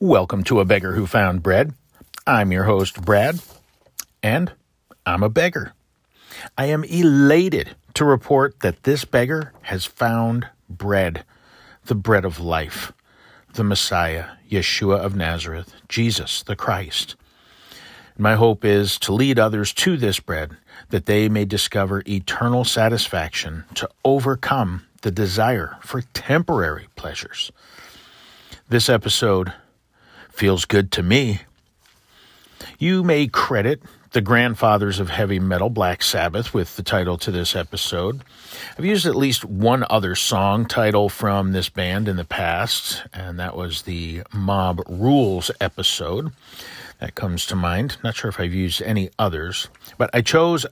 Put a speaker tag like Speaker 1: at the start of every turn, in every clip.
Speaker 1: Welcome to A Beggar Who Found Bread. I'm your host, Brad, and I'm a beggar. I am elated to report that this beggar has found bread, the bread of life, the Messiah, Yeshua of Nazareth, Jesus the Christ. My hope is to lead others to this bread, that they may discover eternal satisfaction, to overcome the desire for temporary pleasures. This episode feels good to me. You may credit the grandfathers of heavy metal, Black Sabbath, with the title to this episode. I've used at least one other song title from this band in the past, and that was the Mob Rules episode. That comes to mind. Not sure if I've used any others, but I chose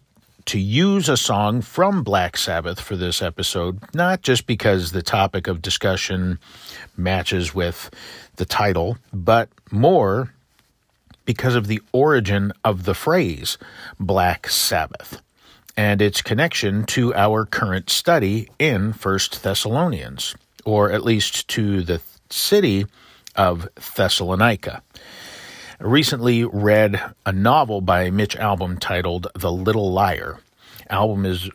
Speaker 1: to use a song from Black Sabbath for this episode, not just because the topic of discussion matches with the title, but more because of the origin of the phrase Black Sabbath and its connection to our current study in First Thessalonians, or at least to the city of Thessalonica. Recently read a novel by Mitch Albom titled The Little Liar. Albom is,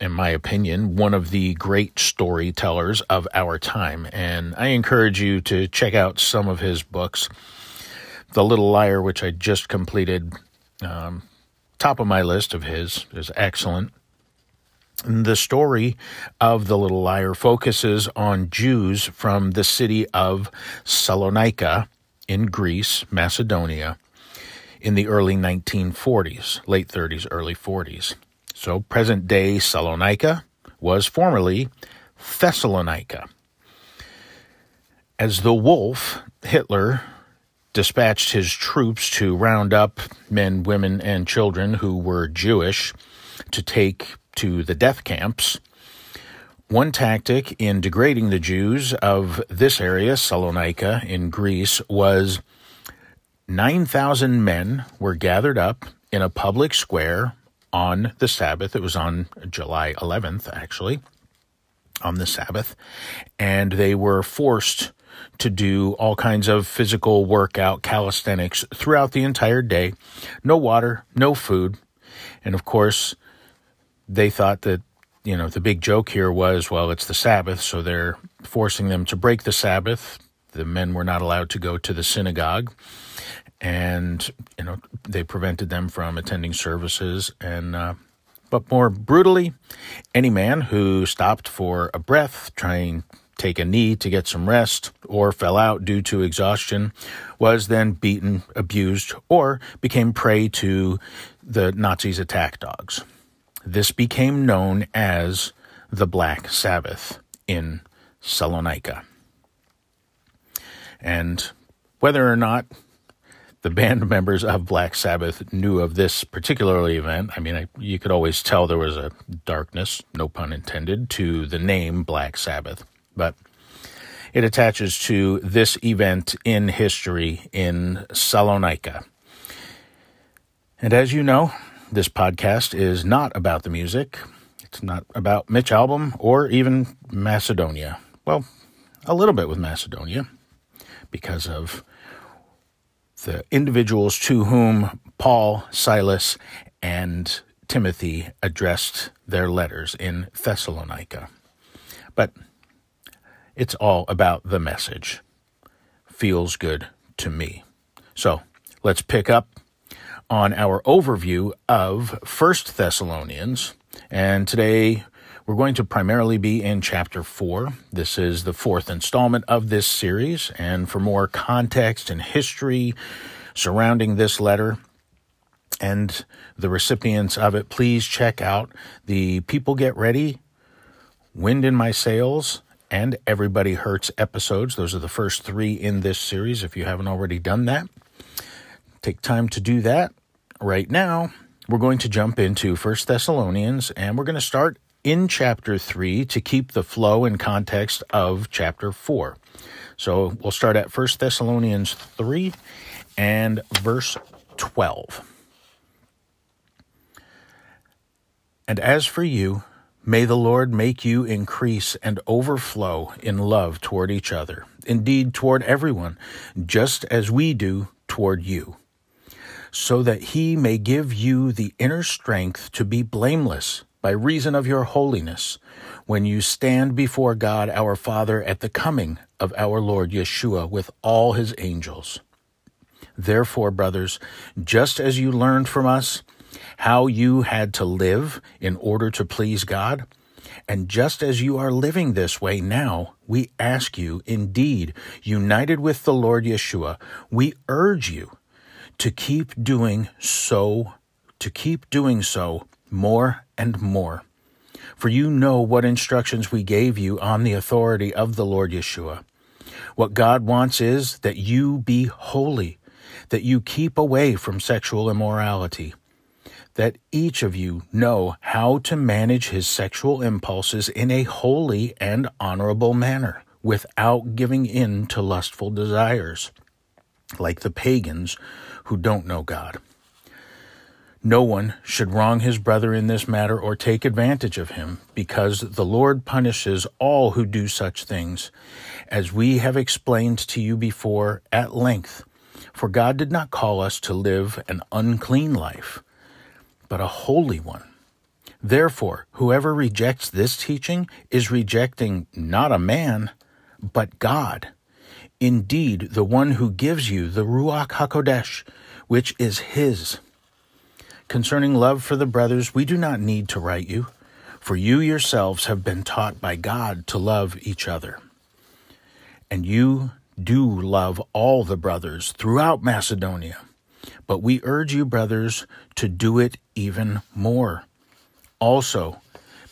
Speaker 1: in my opinion, one of the great storytellers of our time, and I encourage you to check out some of his books. The Little Liar, which I just completed, um, top of my list of his, is excellent. The story of The Little Liar focuses on Jews from the city of Salonika in Greece, Macedonia, in the early 1940s, late 30s, early 40s. So, present day Salonika was formerly Thessalonica. As the wolf, Hitler dispatched his troops to round up men, women, and children who were Jewish to take to the death camps. One tactic in degrading the Jews of this area, Salonika in Greece, was 9,000 men were gathered up in a public square on the Sabbath. It was on July 11th, actually, on the Sabbath. And they were forced to do all kinds of physical workout, calisthenics throughout the entire day. No water, no food. And of course, they thought that you know, the big joke here was, well, it's the Sabbath, so they're forcing them to break the Sabbath. The men were not allowed to go to the synagogue, and you know, they prevented them from attending services. And uh, but more brutally, any man who stopped for a breath, trying to take a knee to get some rest, or fell out due to exhaustion, was then beaten, abused, or became prey to the Nazis' attack dogs. This became known as the Black Sabbath in Salonika. And whether or not the band members of Black Sabbath knew of this particular event, I mean, I, you could always tell there was a darkness, no pun intended, to the name Black Sabbath. But it attaches to this event in history in Salonika. And as you know, this podcast is not about the music. It's not about Mitch Albom or even Macedonia. Well, a little bit with Macedonia because of the individuals to whom Paul, Silas, and Timothy addressed their letters in Thessalonica. But it's all about the message. Feels good to me. So let's pick up on our overview of First Thessalonians, and today we're going to primarily be in chapter 4. This is the fourth installment of this series, and for more context and history surrounding this letter and the recipients of it, please check out the People Get Ready, Wind in My Sails, and Everybody Hurts episodes. Those are the first three in this series if you haven't already done that. Take time to do that right now, we're going to jump into First Thessalonians and we're going to start in chapter 3 to keep the flow and context of chapter 4. So we'll start at First Thessalonians 3 and verse 12. And as for you, May the Lord make you increase and overflow in love toward each other, indeed toward everyone, just as we do toward you, so that he may give you the inner strength to be blameless by reason of your holiness when you stand before God our Father at the coming of our Lord Yeshua with all his angels. Therefore, brothers, just as you learned from us, how you had to live in order to please God. And just as you are living this way now, we ask you, indeed, united with the Lord Yeshua, we urge you to keep doing so, to keep doing so more and more. For you know what instructions we gave you on the authority of the Lord Yeshua. What God wants is that you be holy, that you keep away from sexual immorality that each of you know how to manage his sexual impulses in a holy and honorable manner without giving in to lustful desires, like the pagans who don't know God. No one should wrong his brother in this matter or take advantage of him, because the Lord punishes all who do such things, as we have explained to you before at length. For God did not call us to live an unclean life but a holy one. Therefore, whoever rejects this teaching is rejecting not a man, but God. Indeed, the one who gives you the Ruach HaKodesh, which is His. Concerning love for the brothers, we do not need to write you, for you yourselves have been taught by God to love each other. And you do love all the brothers throughout Macedonia. But we urge you, brothers, to do it even more. Also,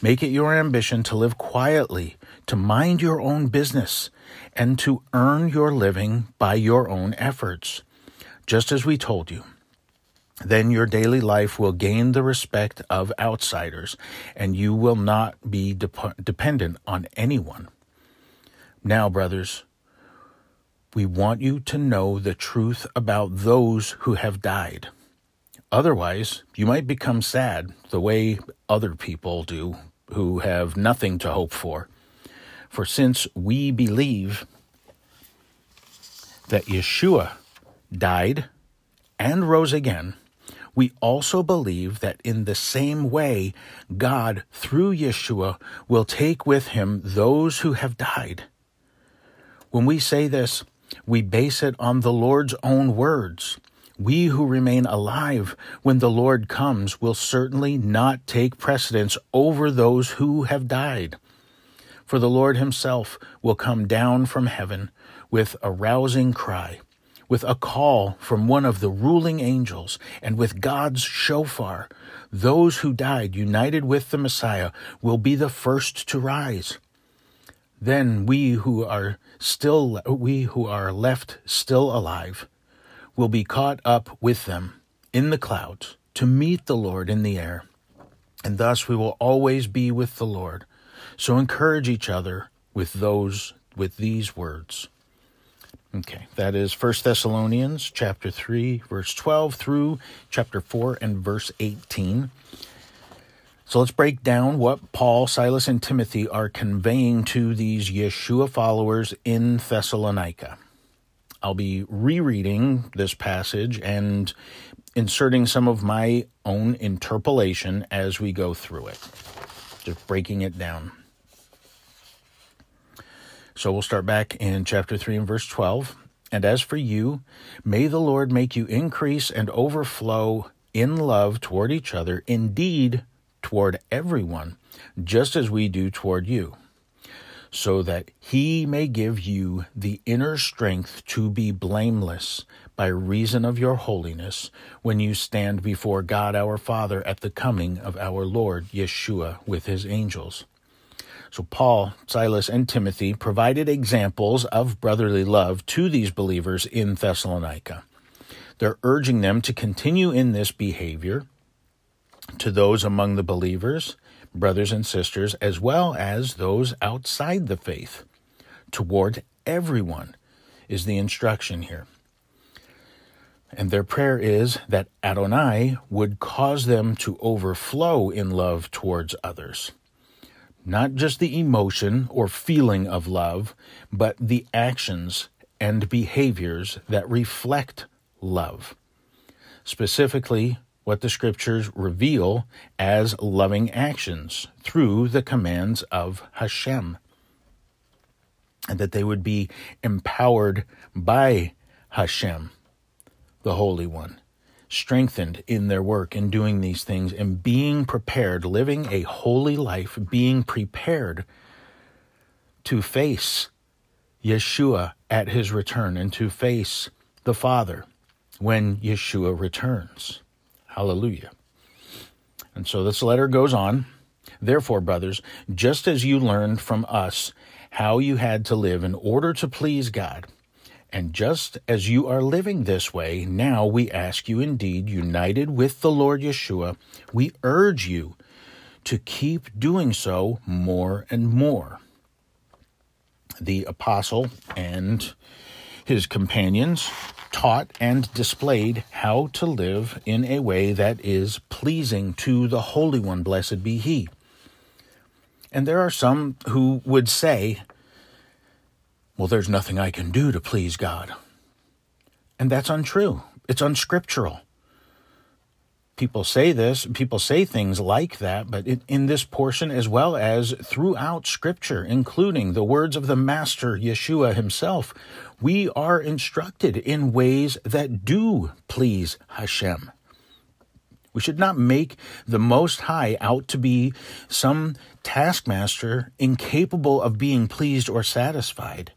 Speaker 1: make it your ambition to live quietly, to mind your own business, and to earn your living by your own efforts, just as we told you. Then your daily life will gain the respect of outsiders, and you will not be dep- dependent on anyone. Now, brothers, we want you to know the truth about those who have died. Otherwise, you might become sad the way other people do who have nothing to hope for. For since we believe that Yeshua died and rose again, we also believe that in the same way God, through Yeshua, will take with him those who have died. When we say this, we base it on the Lord's own words. We who remain alive when the Lord comes will certainly not take precedence over those who have died. For the Lord himself will come down from heaven with a rousing cry, with a call from one of the ruling angels, and with God's shofar. Those who died united with the Messiah will be the first to rise. Then we who are still we who are left still alive will be caught up with them in the clouds to meet the Lord in the air. And thus we will always be with the Lord. So encourage each other with those with these words. Okay, that is 1 Thessalonians chapter 3 verse 12 through chapter 4 and verse 18. So let's break down what Paul, Silas, and Timothy are conveying to these Yeshua followers in Thessalonica. I'll be rereading this passage and inserting some of my own interpolation as we go through it, just breaking it down. So we'll start back in chapter 3 and verse 12. And as for you, may the Lord make you increase and overflow in love toward each other, indeed, toward everyone, just as we do toward you, so that he may give you the inner strength to be blameless by reason of your holiness when you stand before God our Father at the coming of our Lord Yeshua with his angels. So, Paul, Silas, and Timothy provided examples of brotherly love to these believers in Thessalonica. They're urging them to continue in this behavior to those among the believers, brothers and sisters, as well as those outside the faith. Toward everyone is the instruction here. And their prayer is that Adonai would cause them to overflow in love towards others. Not just the emotion or feeling of love, but the actions and behaviors that reflect love. Specifically, what the scriptures reveal as loving actions through the commands of Hashem. And that they would be empowered by Hashem, the Holy One, strengthened in their work in doing these things and being prepared, living a holy life, being prepared to face Yeshua at his return and to face the Father when Yeshua returns. Hallelujah. And so this letter goes on. Therefore, brothers, just as you learned from us how you had to live in order to please God, and just as you are living this way, now we ask you, indeed, united with the Lord Yeshua, we urge you to keep doing so more and more. The apostle and his companions taught and displayed how to live in a way that is pleasing to the Holy One, blessed be He. And there are some who would say, well, there's nothing I can do to please God. And that's untrue. It's unscriptural people say this, people say things like that, but in, this portion as well as throughout Scripture, including the words of the Master Yeshua himself, we are instructed in ways that do please Hashem. We should not make the Most High out to be some taskmaster incapable of being pleased or satisfied.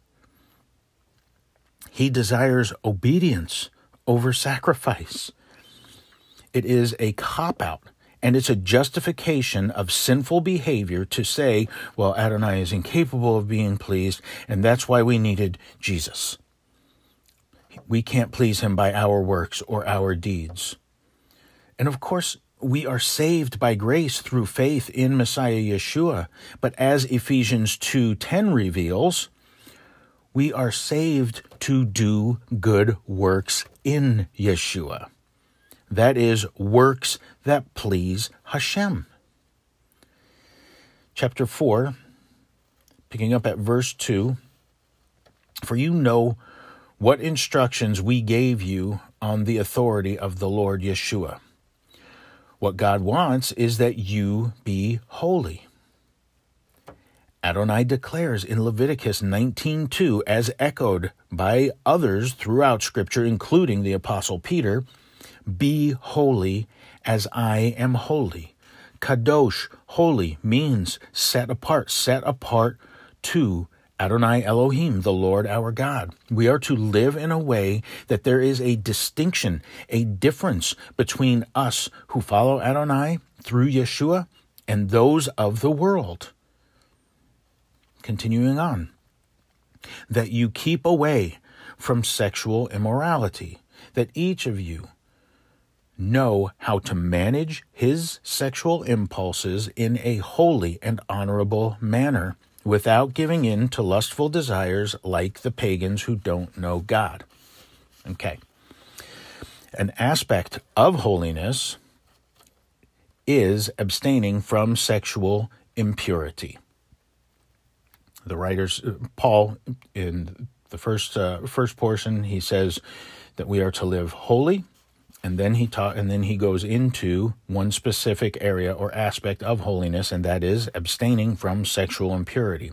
Speaker 1: He desires obedience over sacrifice. It is a cop out and it's a justification of sinful behavior to say, well, Adonai is incapable of being pleased, and that's why we needed Jesus. We can't please him by our works or our deeds. And of course, we are saved by grace through faith in Messiah Yeshua, but as Ephesians 2:10 reveals, we are saved to do good works in Yeshua. That is, works that please Hashem. Chapter 4, picking up at verse 2 For you know what instructions we gave you on the authority of the Lord Yeshua. What God wants is that you be holy. Adonai declares in Leviticus 19:2 as echoed by others throughout scripture including the apostle Peter be holy as I am holy. Kadosh, holy, means set apart, set apart to Adonai Elohim, the Lord our God. We are to live in a way that there is a distinction, a difference between us who follow Adonai through Yeshua and those of the world. Continuing on, that you keep away from sexual immorality, that each of you know how to manage his sexual impulses in a holy and honorable manner without giving in to lustful desires like the pagans who don't know God. Okay. An aspect of holiness is abstaining from sexual impurity. The writers, uh, Paul, in the first uh, first portion, he says that we are to live holy and then he taught and then he goes into one specific area or aspect of holiness and that is abstaining from sexual impurity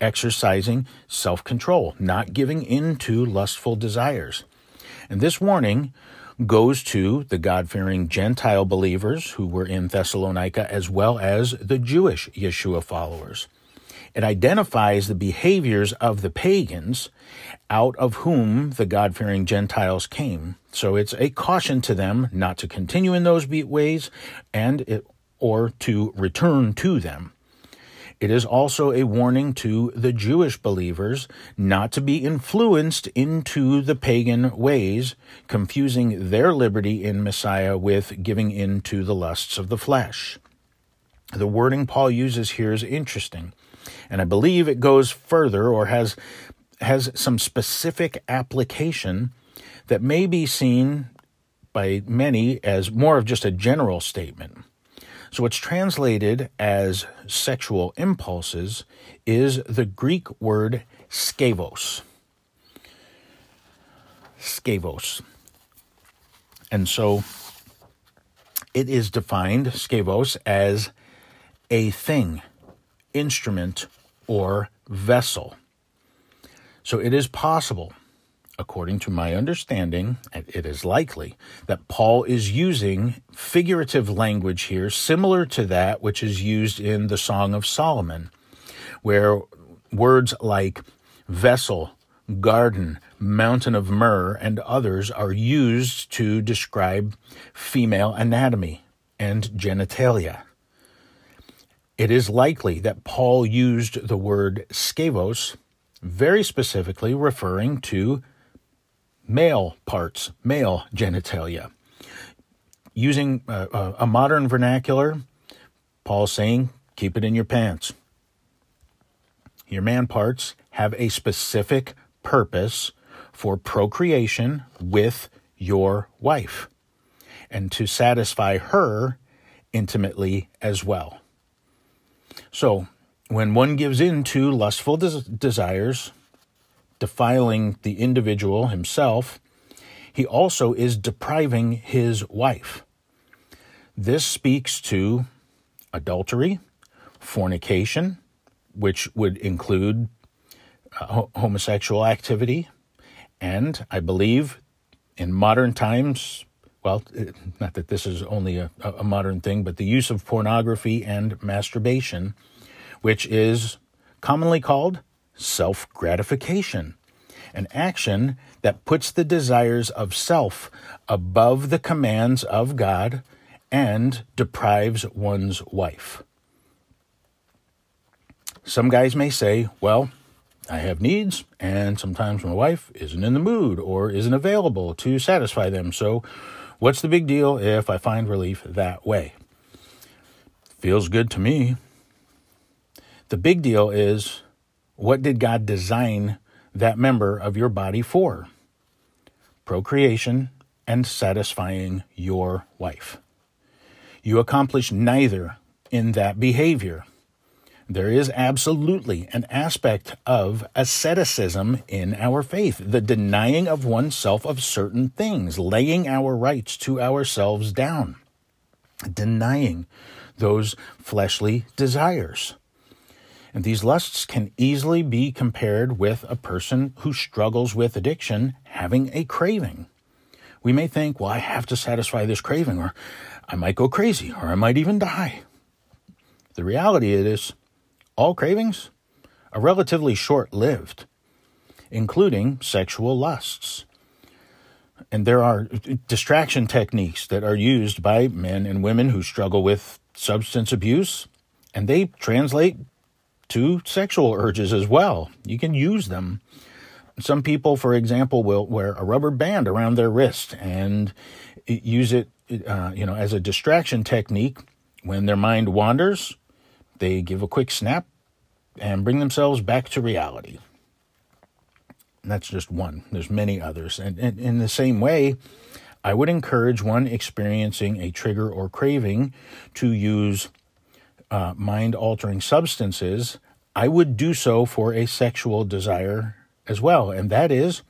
Speaker 1: exercising self-control not giving in to lustful desires. And this warning goes to the God-fearing Gentile believers who were in Thessalonica as well as the Jewish Yeshua followers it identifies the behaviors of the pagans out of whom the God fearing Gentiles came. So it's a caution to them not to continue in those ways and it, or to return to them. It is also a warning to the Jewish believers not to be influenced into the pagan ways, confusing their liberty in Messiah with giving in to the lusts of the flesh. The wording Paul uses here is interesting. And I believe it goes further or has has some specific application that may be seen by many as more of just a general statement. So, what's translated as sexual impulses is the Greek word skavos. Skavos. And so it is defined, skavos, as a thing, instrument, or vessel. So it is possible according to my understanding, it is likely that Paul is using figurative language here similar to that which is used in the Song of Solomon, where words like vessel, garden, mountain of myrrh, and others are used to describe female anatomy and genitalia. It is likely that Paul used the word skavos very specifically referring to male parts, male genitalia. Using uh, a modern vernacular, Paul's saying, keep it in your pants. Your man parts have a specific purpose for procreation with your wife and to satisfy her intimately as well. So, when one gives in to lustful des- desires, defiling the individual himself, he also is depriving his wife. This speaks to adultery, fornication, which would include uh, homosexual activity, and I believe in modern times, well, eh, not that this is only a, a modern thing, but the use of pornography and masturbation, which is commonly called self gratification, an action that puts the desires of self above the commands of God and deprives one's wife. Some guys may say, well, I have needs, and sometimes my wife isn't in the mood or isn't available to satisfy them. So, what's the big deal if I find relief that way? Feels good to me. The big deal is what did God design that member of your body for? Procreation and satisfying your wife. You accomplish neither in that behavior. There is absolutely an aspect of asceticism in our faith, the denying of oneself of certain things, laying our rights to ourselves down, denying those fleshly desires. And these lusts can easily be compared with a person who struggles with addiction having a craving. We may think, well, I have to satisfy this craving, or I might go crazy, or I might even die. The reality is, all cravings are relatively short lived, including sexual lusts. And there are distraction techniques that are used by men and women who struggle with substance abuse, and they translate to sexual urges as well. You can use them. Some people, for example, will wear a rubber band around their wrist and use it, uh, you know, as a distraction technique. When their mind wanders, they give a quick snap and bring themselves back to reality. And that's just one. There's many others. And, and in the same way, I would encourage one experiencing a trigger or craving to use uh, mind altering substances, I would do so for a sexual desire as well. And that is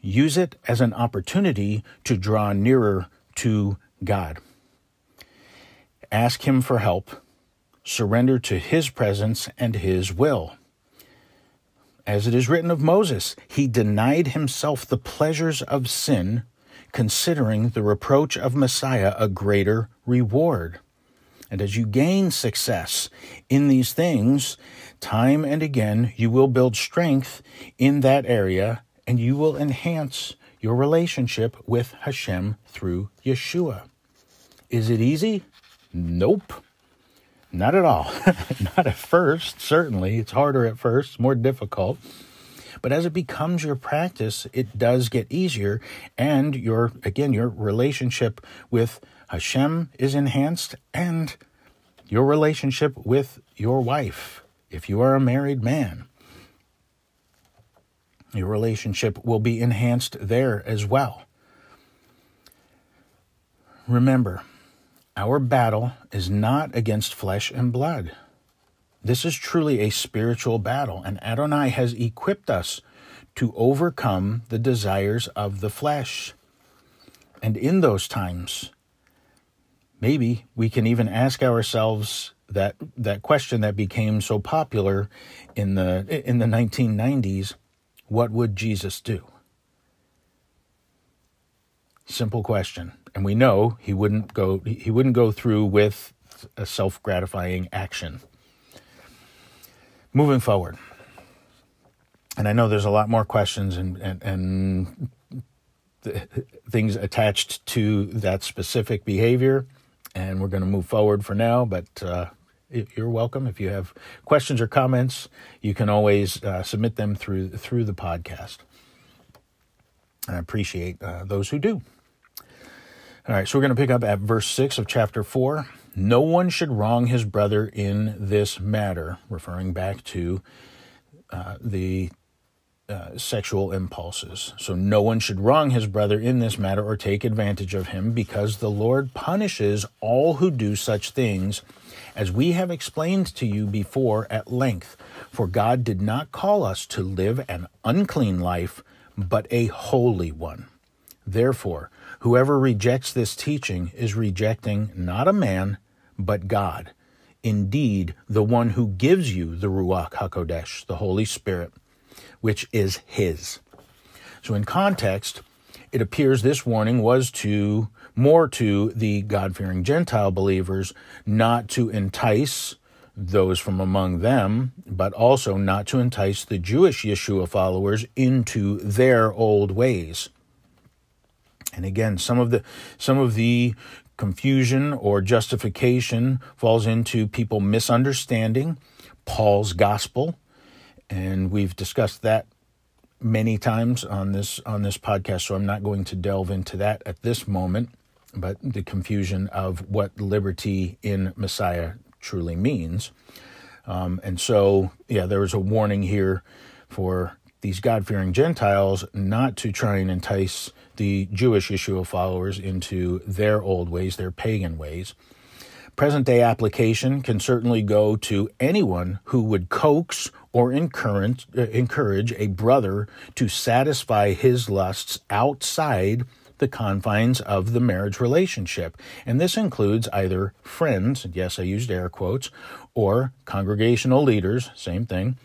Speaker 1: use it as an opportunity to draw nearer to God. Ask Him for help, surrender to His presence and His will. As it is written of Moses, he denied himself the pleasures of sin, considering the reproach of Messiah a greater reward. And as you gain success in these things, time and again, you will build strength in that area and you will enhance your relationship with Hashem through Yeshua. Is it easy? Nope. Not at all. Not at first, certainly. It's harder at first, more difficult. But as it becomes your practice, it does get easier. And your, again, your relationship with Hashem is enhanced and your relationship with your wife, if you are a married man, your relationship will be enhanced there as well. Remember, Our battle is not against flesh and blood. This is truly a spiritual battle, and Adonai has equipped us to overcome the desires of the flesh. And in those times, maybe we can even ask ourselves that that question that became so popular in the in the 1990s, what would Jesus do? Simple question. And we know he wouldn't go he wouldn't go through with a self-gratifying action. Moving forward. And I know there's a lot more questions and and, and things attached to that specific behavior and we're going to move forward for now but uh, you're welcome if you have questions or comments you can always uh, submit them through through the podcast i appreciate uh, those who do all right, so we're going to pick up at verse 6 of chapter 4. No one should wrong his brother in this matter, referring back to uh, the uh, sexual impulses. So no one should wrong his brother in this matter or take advantage of him, because the Lord punishes all who do such things, as we have explained to you before at length. For God did not call us to live an unclean life, but a holy one. Therefore, Whoever rejects this teaching is rejecting not a man, but God. Indeed, the one who gives you the Ruach HaKodesh, the Holy Spirit, which is His. So, in context, it appears this warning was to more to the God fearing Gentile believers, not to entice those from among them, but also not to entice the Jewish Yeshua followers into their old ways. And again, some of the some of the confusion or justification falls into people misunderstanding Paul's gospel, and we've discussed that many times on this on this podcast, so I'm not going to delve into that at this moment, but the confusion of what liberty in Messiah truly means. Um, and so, yeah, there was a warning here for these God fearing Gentiles not to try and entice the Jewish Yeshua followers into their old ways, their pagan ways. Present day application can certainly go to anyone who would coax or encourage, uh, encourage a brother to satisfy his lusts outside the confines of the marriage relationship. And this includes either friends, yes, I used air quotes, or congregational leaders, same thing,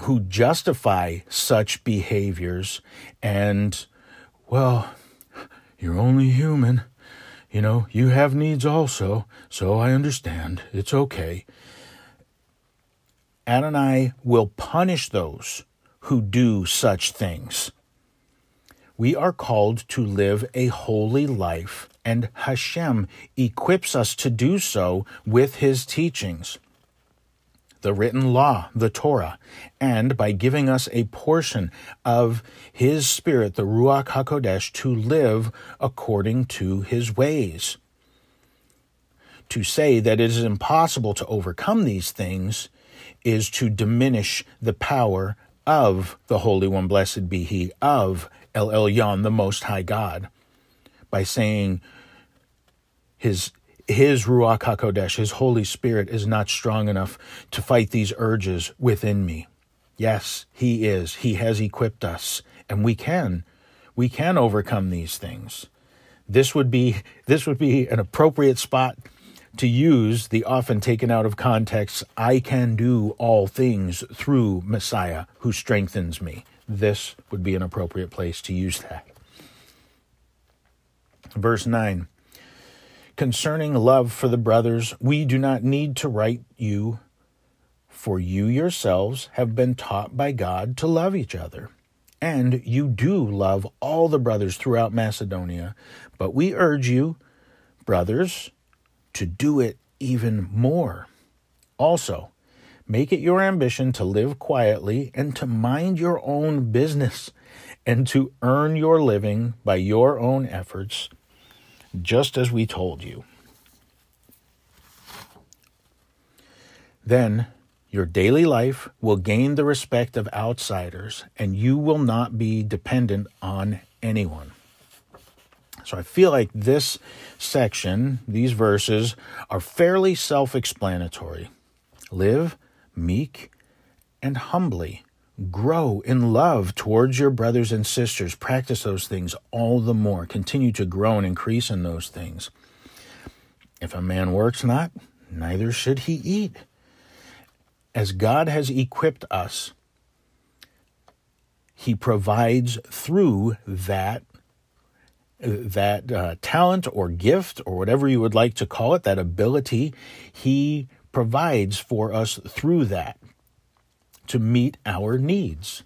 Speaker 1: who justify such behaviors and well, you're only human. You know, you have needs also, so I understand. It's okay. Adonai will punish those who do such things. We are called to live a holy life, and Hashem equips us to do so with his teachings the written law, the Torah, and by giving us a portion of His Spirit, the Ruach HaKodesh, to live according to His ways. To say that it is impossible to overcome these things is to diminish the power of the Holy One, blessed be He, of El Elyon, the Most High God, by saying His his Ruach HaKodesh, his Holy Spirit, is not strong enough to fight these urges within me. Yes, he is. He has equipped us, and we can. We can overcome these things. This would be this would be an appropriate spot to use the often taken out of context, I can do all things through Messiah who strengthens me. This would be an appropriate place to use that. Verse 9 Concerning love for the brothers, we do not need to write you, for you yourselves have been taught by God to love each other. And you do love all the brothers throughout Macedonia. But we urge you, brothers, to do it even more. Also, make it your ambition to live quietly and to mind your own business and to earn your living by your own efforts just as we told you. Then your daily life will gain the respect of outsiders, and you will not be dependent on anyone. So I feel like this section, these verses, are fairly self explanatory. Live meek and humbly. Grow in love towards your brothers and sisters. Practice those things all the more. Continue to grow and increase in those things. If a man works not, neither should he eat. As God has equipped us, he provides through that that uh, talent or gift or whatever you would like to call it, that ability, he provides for us through that to meet our needs.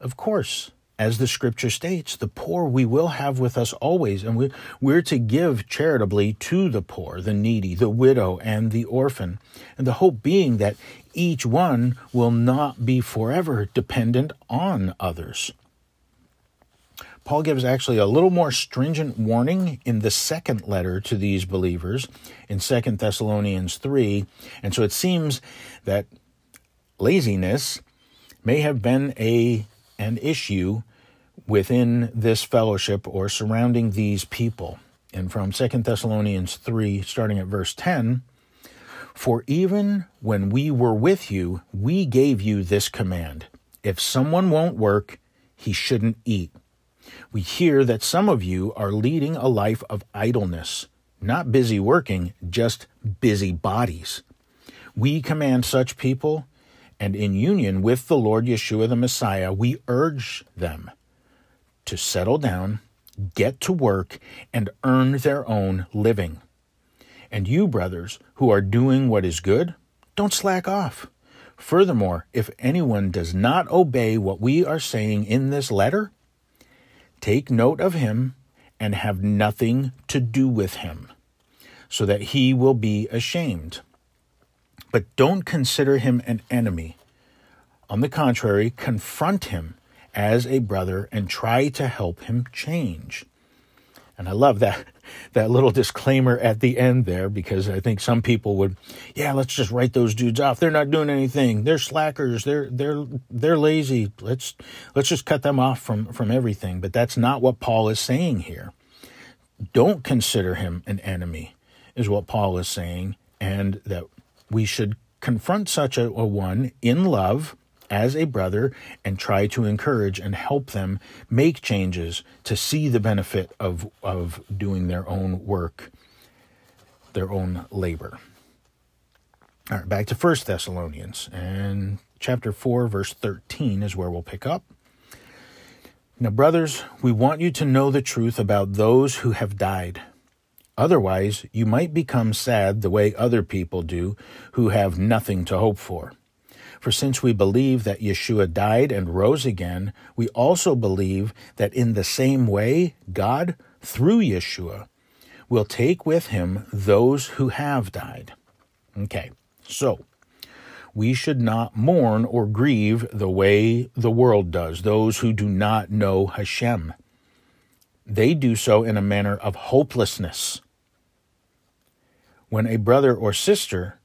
Speaker 1: Of course, as the scripture states, the poor we will have with us always, and we, we're to give charitably to the poor, the needy, the widow, and the orphan. And the hope being that each one will not be forever dependent on others. Paul gives actually a little more stringent warning in the second letter to these believers in 2 Thessalonians 3. And so it seems that laziness may have been a an issue within this fellowship or surrounding these people. And from 2 Thessalonians 3 starting at verse 10, for even when we were with you, we gave you this command. If someone won't work, he shouldn't eat. We hear that some of you are leading a life of idleness, not busy working, just busy bodies. We command such people, and in union with the Lord Yeshua the Messiah, we urge them to settle down, get to work, and earn their own living. And you, brothers, who are doing what is good, don't slack off. Furthermore, if anyone does not obey what we are saying in this letter, Take note of him and have nothing to do with him, so that he will be ashamed. But don't consider him an enemy. On the contrary, confront him as a brother and try to help him change. And I love that that little disclaimer at the end there because I think some people would, yeah, let's just write those dudes off. They're not doing anything. They're slackers. They're they're they're lazy. Let's let's just cut them off from from everything. But that's not what Paul is saying here. Don't consider him an enemy, is what Paul is saying, and that we should confront such a, a one in love as a brother and try to encourage and help them make changes to see the benefit of, of doing their own work, their own labor. All right, back to First Thessalonians and chapter 4, verse 13 is where we'll pick up. Now, brothers, we want you to know the truth about those who have died. Otherwise, you might become sad the way other people do who have nothing to hope for. For since we believe that Yeshua died and rose again, we also believe that in the same way, God, through Yeshua, will take with him those who have died. Okay, so we should not mourn or grieve the way the world does, those who do not know Hashem. They do so in a manner of hopelessness. When a brother or sister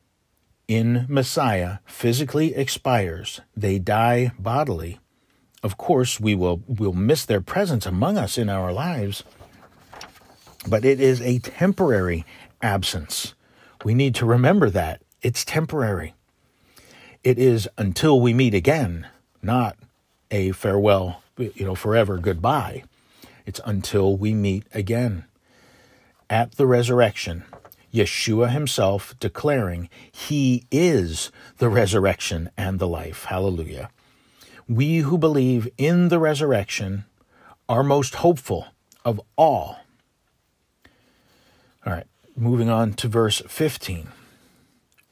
Speaker 1: in Messiah physically expires, they die bodily. Of course, we will will miss their presence among us in our lives, but it is a temporary absence. We need to remember that it's temporary. It is until we meet again, not a farewell, you know, forever goodbye. It's until we meet again. At the resurrection, Yeshua himself declaring, He is the resurrection and the life. Hallelujah. We who believe in the resurrection are most hopeful of all. All right, moving on to verse 15.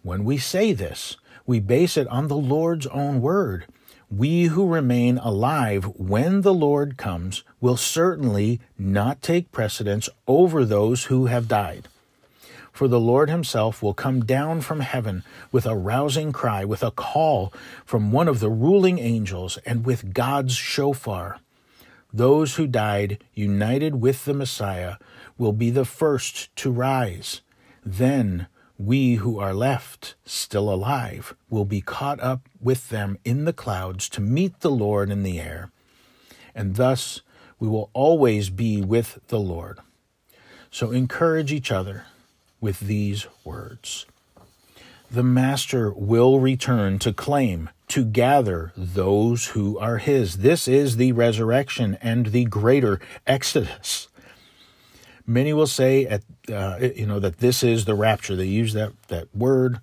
Speaker 1: When we say this, we base it on the Lord's own word. We who remain alive when the Lord comes will certainly not take precedence over those who have died. For the Lord himself will come down from heaven with a rousing cry, with a call from one of the ruling angels, and with God's shofar. Those who died united with the Messiah will be the first to rise. Then we who are left, still alive, will be caught up with them in the clouds to meet the Lord in the air. And thus we will always be with the Lord. So encourage each other with these words. The Master will return to claim, to gather those who are His. This is the resurrection and the greater Exodus. Many will say, at, uh, you know, that this is the rapture. They use that, that word.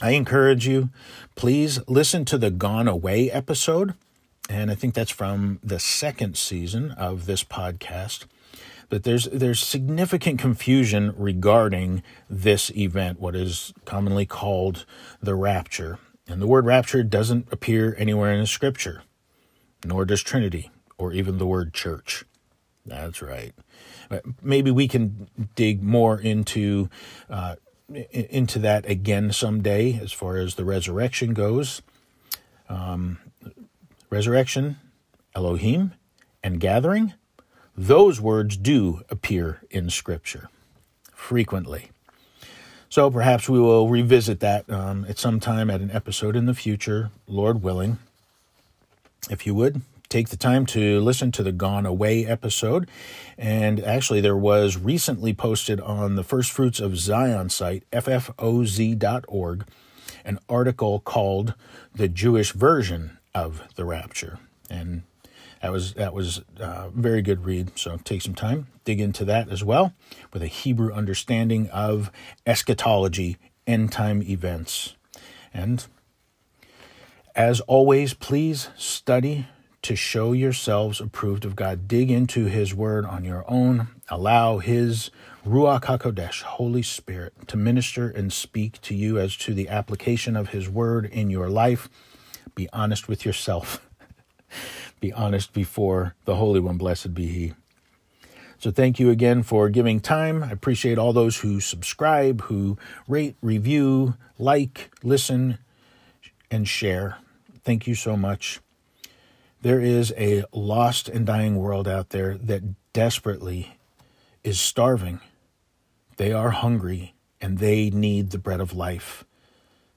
Speaker 1: I encourage you, please listen to the Gone Away episode. And I think that's from the second season of this podcast. But there's there's significant confusion regarding this event, what is commonly called the rapture. And the word rapture doesn't appear anywhere in the scripture, nor does Trinity, or even the word church. That's right. Maybe we can dig more into uh, into that again someday, as far as the resurrection goes. Um, resurrection, Elohim, and gathering. Those words do appear in Scripture frequently. So perhaps we will revisit that um, at some time at an episode in the future, Lord willing. If you would, take the time to listen to the Gone Away episode. And actually, there was recently posted on the First Fruits of Zion site, ffoz.org, an article called The Jewish Version of the Rapture. And that was that was a very good read. So take some time, dig into that as well, with a Hebrew understanding of eschatology, end time events. And as always, please study to show yourselves approved of God. Dig into His Word on your own. Allow His Ruach HaKodesh, Holy Spirit, to minister and speak to you as to the application of His Word in your life. Be honest with yourself. Be honest before the Holy One, blessed be He. So thank you again for giving time. I appreciate all those who subscribe, who rate, review, like, listen, and share. Thank you so much. There is a lost and dying world out there that desperately is starving. They are hungry and they need the bread of life,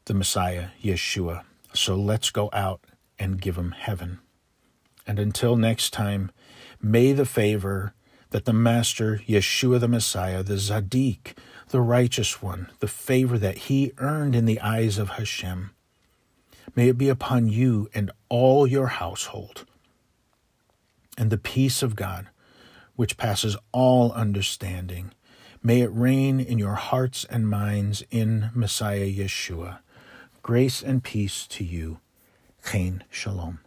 Speaker 1: the Messiah, Yeshua. So let's go out and give them heaven. And until next time, may the favor that the Master, Yeshua the Messiah, the Zaddik, the righteous one, the favor that he earned in the eyes of Hashem, May it be upon you and all your household. And the peace of God, which passes all understanding, may it reign in your hearts and minds in Messiah Yeshua. Grace and peace to you. Chen Shalom.